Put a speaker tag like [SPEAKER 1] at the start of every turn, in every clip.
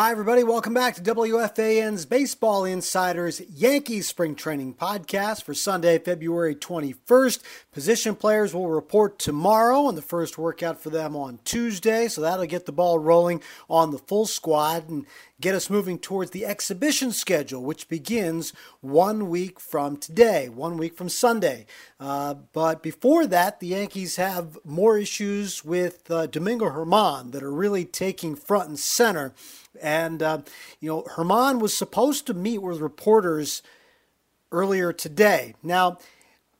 [SPEAKER 1] Hi, everybody. Welcome back to WFAN's Baseball Insiders Yankees Spring Training Podcast for Sunday, February 21st. Position players will report tomorrow and the first workout for them on Tuesday, so that'll get the ball rolling on the full squad and get us moving towards the exhibition schedule, which begins one week from today, one week from Sunday. Uh, but before that, the Yankees have more issues with uh, Domingo Germán that are really taking front and center. And, uh, you know, Germán was supposed to meet with reporters earlier today. Now,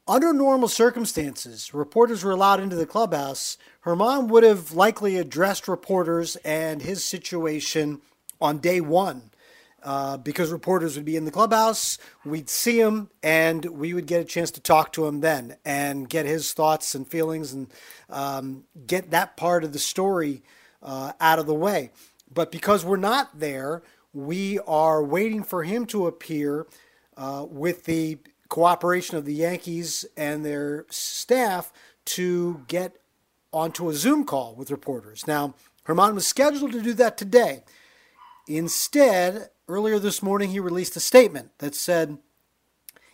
[SPEAKER 1] under normal circumstances, reporters were allowed into the clubhouse. Germán would have likely addressed reporters and his situation on day one uh, because reporters would be in the clubhouse. We'd see him and we would get a chance to talk to him then and get his thoughts and feelings and um, get that part of the story uh, out of the way. But because we're not there, we are waiting for him to appear uh, with the cooperation of the Yankees and their staff to get onto a Zoom call with reporters. Now, Germán was scheduled to do that today. Instead, earlier this morning, he released a statement that said,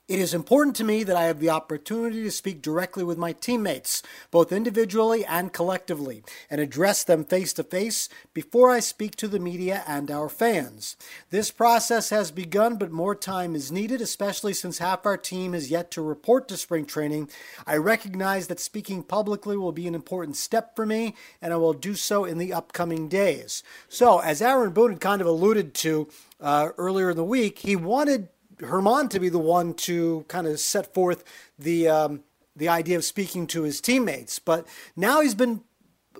[SPEAKER 1] it is important to me that I have the opportunity to speak directly with my teammates, both individually and collectively, and address them face to face before I speak to the media and our fans. This process has begun, but more time is needed, especially since half our team is yet to report to spring training. I recognize that speaking publicly will be an important step for me, and I will do so in the upcoming days. So, as Aaron Boone kind of alluded to uh, earlier in the week, he wanted Germán to be the one to kind of set forth the um, the idea of speaking to his teammates. But now he's been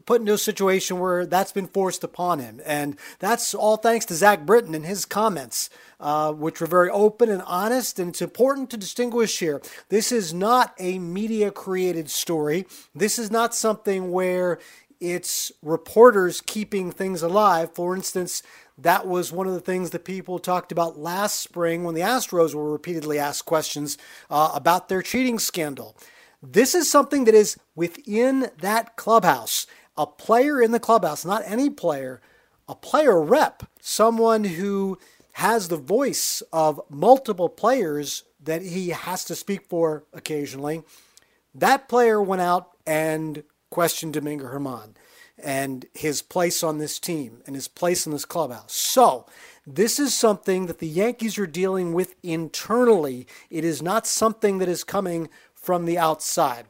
[SPEAKER 1] put into a situation where that's been forced upon him, and that's all thanks to Zach Britton and his comments, uh, which were very open and honest. And it's important to distinguish here: this is not a media created story. This is not something where it's reporters keeping things alive. For instance, that was one of the things that people talked about last spring when the Astros were repeatedly asked questions uh, about their cheating scandal. This is something that is within that clubhouse. A player in the clubhouse, not any player, a player rep, someone who has the voice of multiple players that he has to speak for occasionally. That player went out and questioned Domingo Germán and his place on this team and his place in this clubhouse. So, this is something that the Yankees are dealing with internally. It is not something that is coming from the outside.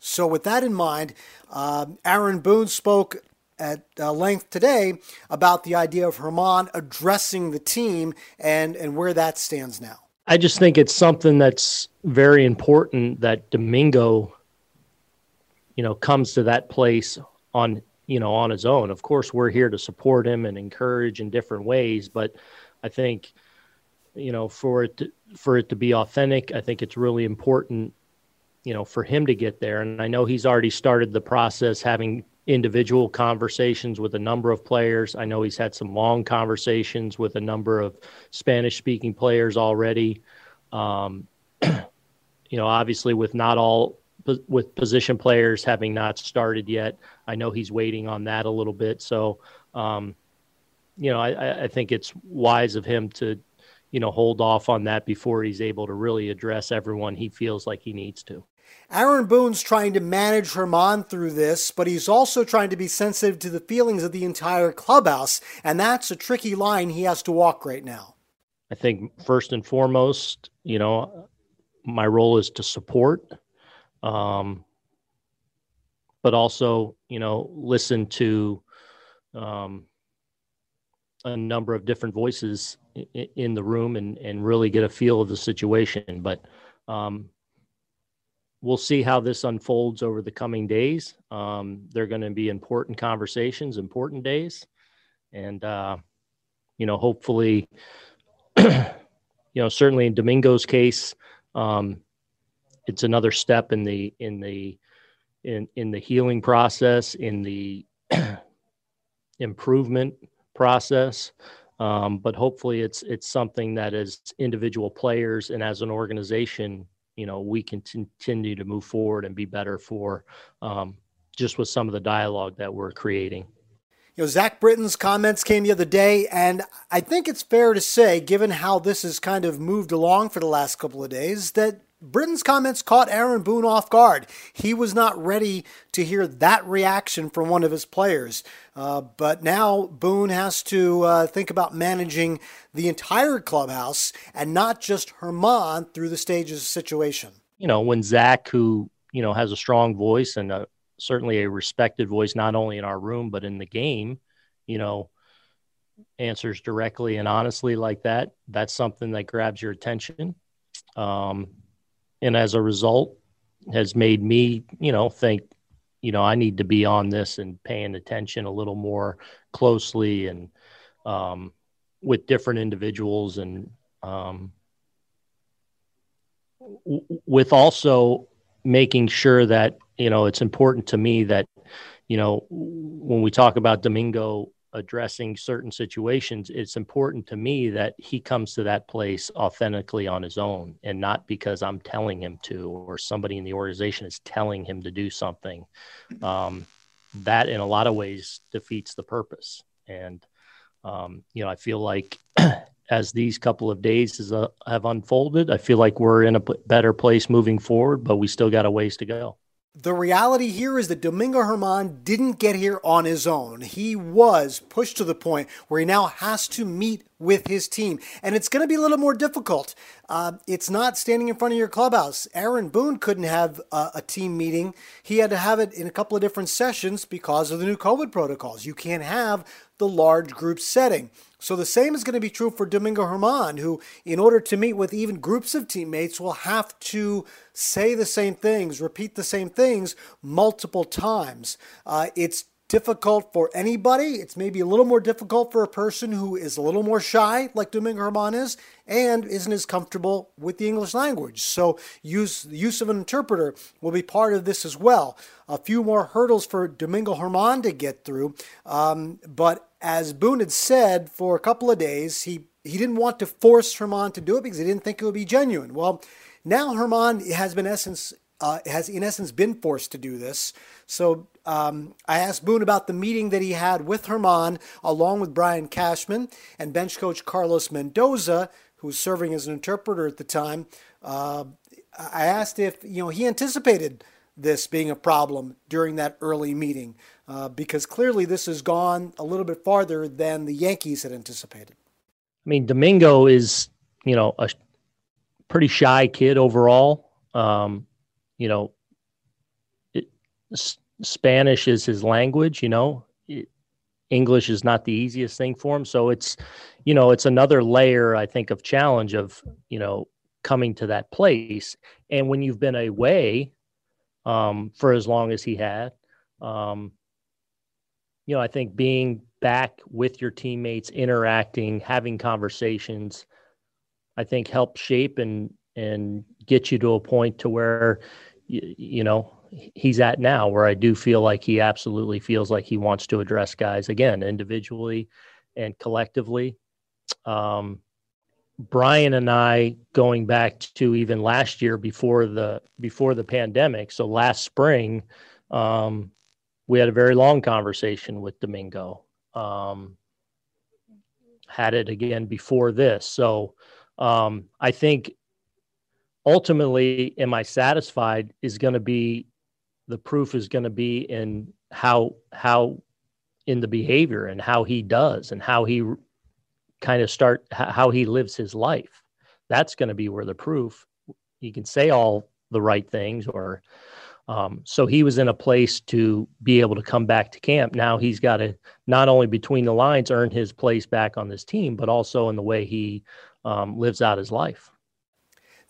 [SPEAKER 1] So, with that in mind, uh, Aaron Boone spoke at uh, length today about the idea of Germán addressing the team and, and where that stands now.
[SPEAKER 2] I just think it's something that's very important that Domingo, you know, comes to that place on you know on his own. Of course, we're here to support him and encourage in different ways, but I think you know for it to, for it to be authentic, I think it's really important you know for him to get there. And I know he's already started the process having individual conversations with a number of players. I know he's had some long conversations with a number of Spanish speaking players already. Um, you know, obviously with not all with position players having not started yet. I know he's waiting on that a little bit. So, um, you know, I, I think it's wise of him to, you know, hold off on that before he's able to really address everyone he feels like he needs to.
[SPEAKER 1] Aaron Boone's trying to manage Germán through this, but he's also trying to be sensitive to the feelings of the entire clubhouse, and that's a tricky line he has to walk right now.
[SPEAKER 2] I think first and foremost, you know, my role is to support, um, but also, you know, listen to um, a number of different voices in, in the room and, and really get a feel of the situation. But um, we'll see how this unfolds over the coming days. Um, they're going to be important conversations, important days, and uh, you know, hopefully, you know, certainly in Domingo's case, um, it's another step in the in the in in the healing process, in the improvement process. Um, but hopefully, it's it's something that as individual players and as an organization you know we can continue to move forward and be better for um, just with some of the dialogue that we're creating.
[SPEAKER 1] You know, Zach Britton's comments came the other day, and I think it's fair to say, given how this has kind of moved along for the last couple of days, that Britton's comments caught Aaron Boone off guard. He was not ready to hear that reaction from one of his players. Uh, but now Boone has to uh, think about managing the entire clubhouse and not just Germán through the stages of situation.
[SPEAKER 2] You know, when Zach, who, you know, has a strong voice and a, certainly a respected voice, not only in our room, but in the game, you know, answers directly and honestly like that, that's something that grabs your attention. Um, and as a result has made me you know think you know i need to be on this and paying attention a little more closely and um, with different individuals and um, w- with also making sure that you know it's important to me that you know when we talk about domingo addressing certain situations, it's important to me that he comes to that place authentically on his own and not because I'm telling him to or somebody in the organization is telling him to do something. Um, that, in a lot of ways, defeats the purpose. And, um, you know, I feel like as these couple of days has, uh, have unfolded, I feel like we're in a better place moving forward, but we still got a ways to go.
[SPEAKER 1] The reality here is that Domingo Germán didn't get here on his own. He was pushed to the point where he now has to meet with his team. And it's going to be a little more difficult. Uh, it's not standing in front of your clubhouse. Aaron Boone couldn't have a, a, team meeting. He had to have it in a couple of different sessions because of the new COVID protocols. You can't have the large group setting. So the same is going to be true for Domingo Germán, who, in order to meet with even groups of teammates, will have to say the same things, repeat the same things multiple times. Uh, it's difficult for anybody. It's maybe a little more difficult for a person who is a little more shy, like Domingo Germán is, and isn't as comfortable with the English language. So use use of an interpreter will be part of this as well. A few more hurdles for Domingo Germán to get through, um, but as Boone had said for a couple of days, he he didn't want to force Germán to do it because he didn't think it would be genuine. Well, now Germán has been essence uh, has in essence been forced to do this. So um, I asked Boone about the meeting that he had with Germán, along with Brian Cashman and bench coach Carlos Mendoza, who was serving as an interpreter at the time. Uh, I asked if you know he anticipated this being a problem during that early meeting uh, because clearly this has gone a little bit farther than the Yankees had anticipated.
[SPEAKER 2] I mean, Domingo is, you know, a pretty shy kid overall. Um, you know, it, Spanish is his language, you know, it, English is not the easiest thing for him. So it's, you know, it's another layer, I think, of challenge of, you know, coming to that place. And when you've been away um, for as long as he had, um, you know, I think being back with your teammates, interacting, having conversations, I think helps shape and and get you to a point to where you, you know he's at now where I do feel like he absolutely feels like he wants to address guys again individually and collectively. Um, Brian and I going back to even last year before the before the pandemic. So last spring, um, we had a very long conversation with Domingo. Um, had it again before this. So um, I think ultimately, am I satisfied? Is going to be the proof is going to be in how how in the behavior and how he does and how he kind of start how he lives his life. That's going to be where the proof. He can say all the right things or um, so he was in a place to be able to come back to camp. Now he's got to not only between the lines earn his place back on this team, but also in the way he um, lives out his life.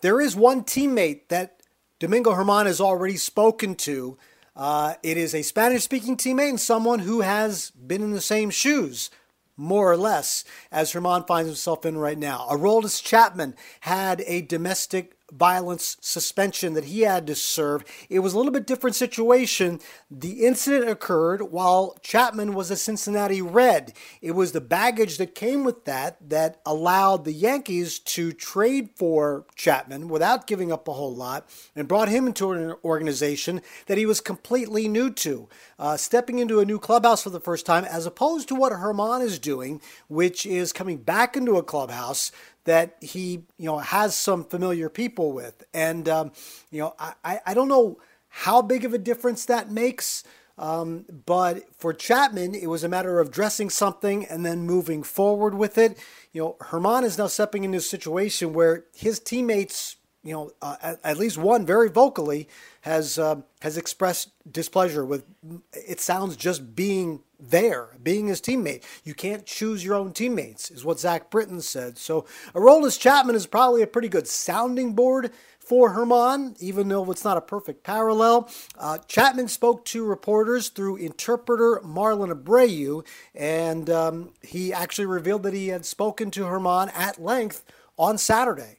[SPEAKER 1] There is one teammate that Domingo Germán has already spoken to. Uh, it is a Spanish speaking teammate and someone who has been in the same shoes more or less, as Germán finds himself in right now. Aroldis Chapman had a domestic violence suspension that he had to serve. It was a little bit different situation. The incident occurred while Chapman was a Cincinnati Red. It was the baggage that came with that that allowed the Yankees to trade for Chapman without giving up a whole lot and brought him into an organization that he was completely new to, uh, stepping into a new clubhouse for the first time, as opposed to what Germán is doing, which is coming back into a clubhouse that he you know has some familiar people with, and um, you know I I don't know how big of a difference that makes. Um, but for Chapman, it was a matter of dressing something and then moving forward with it. You know, Germán is now stepping into a situation where his teammates, you know, uh, at, at, least one very vocally has uh, has expressed displeasure with. It sounds just being there, being his teammate. You can't choose your own teammates, is what Zach Britton said. So Aroldis Chapman is probably a pretty good sounding board for Germán, even though it's not a perfect parallel. Uh, Chapman spoke to reporters through interpreter Marlon Abreu, and um, he actually revealed that he had spoken to Germán at length on Saturday.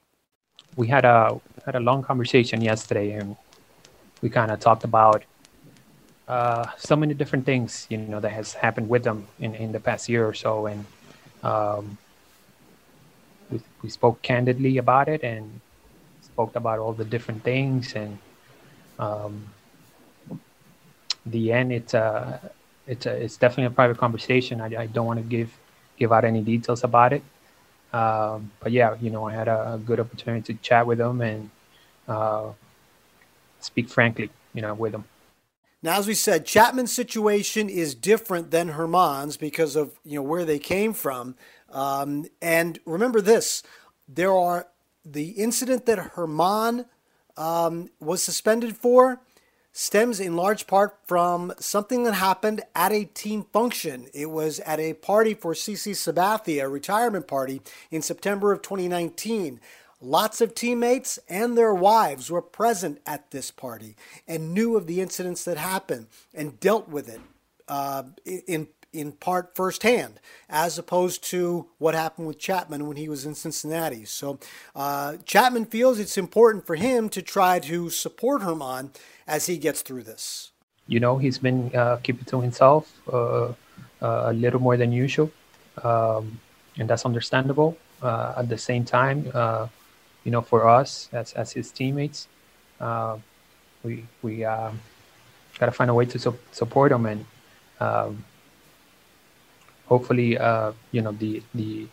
[SPEAKER 3] We had a had a long conversation yesterday, and we kind of talked about uh, so many different things you know that has happened with them in, in the past year or so. And um, we, we spoke candidly about it and spoke about all the different things. And um, the end it's a it's a it's definitely a private conversation. I, I don't want to give give out any details about it um, but yeah you know i had a, a, good opportunity to chat with them and uh, speak frankly you know with them
[SPEAKER 1] now, as we said, Chapman's situation is different than Germán's because of you know where they came from. Um, and remember this: there are the incident that Germán um, was suspended for stems in large part from something that happened at a team function. It was at a party for CC Sabathia, a retirement party in September of 2019. Lots of teammates and their wives were present at this party and knew of the incidents that happened and dealt with it uh, in in part firsthand, as opposed to what happened with Chapman when he was in Cincinnati. So uh, Chapman feels it's important for him to try to support Germán as he gets through this.
[SPEAKER 3] You know, he's been uh, keeping to himself uh, uh a little more than usual, um, and that's understandable. Uh, at the same time, uh, you know, for us as, as his teammates, we we um, got to find a way to su- support him and um, hopefully, you know, the the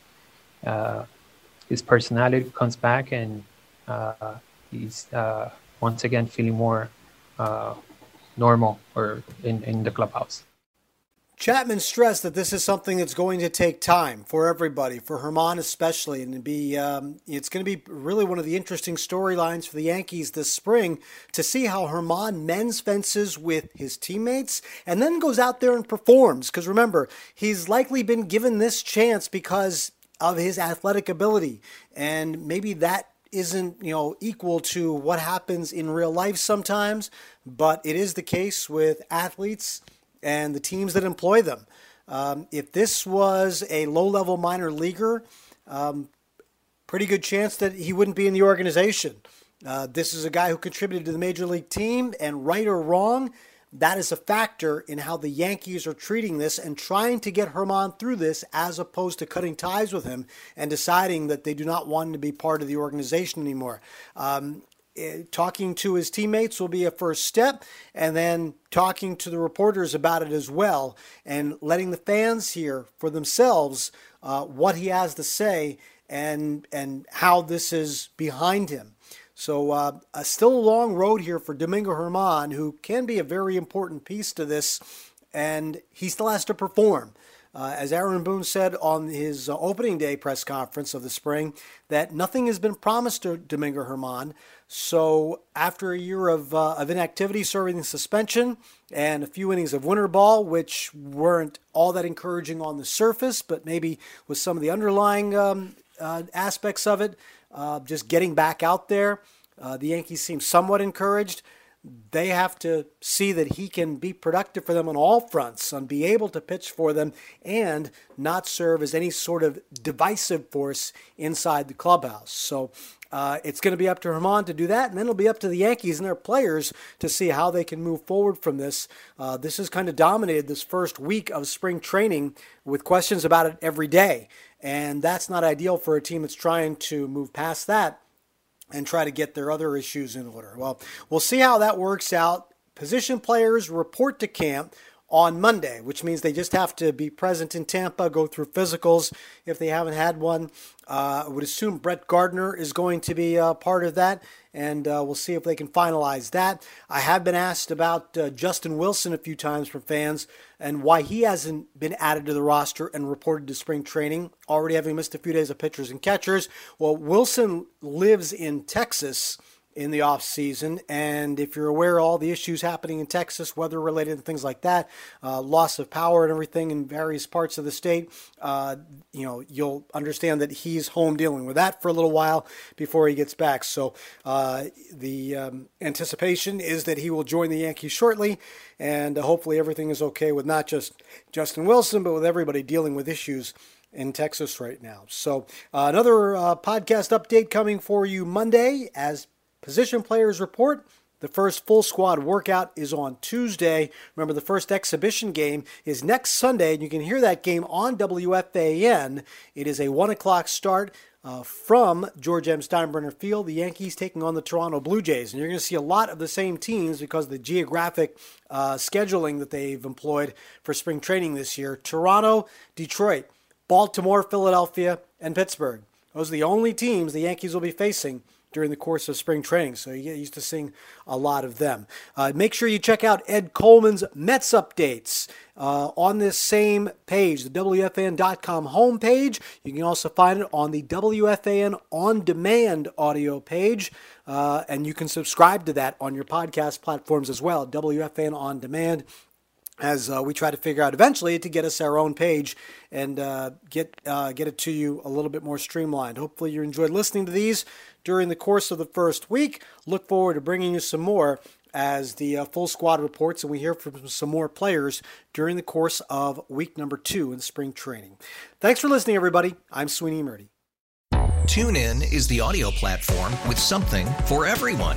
[SPEAKER 3] his personality comes back and uh, he's uh, once again feeling more uh, normal or in, in the clubhouse.
[SPEAKER 1] Chapman stressed that this is something that's going to take time for everybody, for Germán especially, and be um, it's going to be really one of the interesting storylines for the Yankees this spring to see how Germán mends fences with his teammates and then goes out there and performs. Because remember, he's likely been given this chance because of his athletic ability, and maybe that isn't you know equal to what happens in real life sometimes, but it is the case with athletes and the teams that employ them. Um, if this was a low level minor leaguer, um, pretty good chance that he wouldn't be in the organization. Uh, this is a guy who contributed to the major league team, and right or wrong, that is a factor in how the Yankees are treating this and trying to get Germán through this as opposed to cutting ties with him and deciding that they do not want him to be part of the organization anymore. Um, Eh, talking to his teammates will be a first step, and then talking to the reporters about it as well, and letting the fans hear for themselves uh, what he has to say and and how this is behind him. So, uh, uh, still a long road here for Domingo Germán, who can be a very important piece to this, and he still has to perform. Uh, as Aaron Boone said on his uh, opening day press conference of the spring, that nothing has been promised to Domingo Germán. So, after a year of, uh, of inactivity, serving suspension, and a few innings of winter ball, which weren't all that encouraging on the surface, but maybe with some of the underlying um, uh, aspects of it, uh, just getting back out there, uh, the Yankees seem somewhat encouraged they have to see that he can be productive for them on all fronts and be able to pitch for them and not serve as any sort of divisive force inside the clubhouse. So uh, it's going to be up to Germán to do that, and then it'll be up to the Yankees and their players to see how they can move forward from this. Uh, this has kind of dominated this first week of spring training with questions about it every day, and that's not ideal for a team that's trying to move past that and try to get their other issues in order. Well, we'll see how that works out. Position players report to camp on Monday, which means they just have to be present in Tampa, go through physicals if they haven't had one. Uh, I would assume Brett Gardner is going to be a part of that, and uh, we'll see if they can finalize that. I have been asked about uh, Justin Wilson a few times from fans and why he hasn't been added to the roster and reported to spring training, already having missed a few days of pitchers and catchers. Well, Wilson lives in Texas in the off season. And if you're aware of all the issues happening in Texas, weather related and things like that, uh, loss of power and everything in various parts of the state, uh, you know, you'll understand that he's home dealing with that for a little while before he gets back. So uh, the um, anticipation is that he will join the Yankees shortly, and hopefully everything is okay with not just Justin Wilson, but with everybody dealing with issues in Texas right now. So, uh, another uh, podcast update coming for you Monday as Position Players Report. The first full squad workout is on Tuesday. Remember, the first exhibition game is next Sunday, and you can hear that game on WFAN. It is a 1 o'clock start uh, from George M. Steinbrenner Field. The Yankees taking on the Toronto Blue Jays. And you're going to see a lot of the same teams because of the geographic uh, scheduling that they've employed for spring training this year Toronto, Detroit, Baltimore, Philadelphia, and Pittsburgh. Those are the only teams the Yankees will be facing during the course of spring training. So you get used to seeing a lot of them. Uh, make sure you check out Ed Coleman's Mets updates uh, on this same page, the WFAN.com homepage. You can also find it on the WFAN On Demand audio page. Uh, and you can subscribe to that on your podcast platforms as well, WFAN On Demand as uh, we try to figure out eventually to get us our own page and uh, get uh, get it to you a little bit more streamlined. Hopefully, you enjoyed listening to these during the course of the first week. Look forward to bringing you some more as the uh, full squad reports and we hear from some more players during the course of week number two in spring training. Thanks for listening, everybody. I'm Sweeny Murti.
[SPEAKER 4] TuneIn is the audio platform with something for everyone.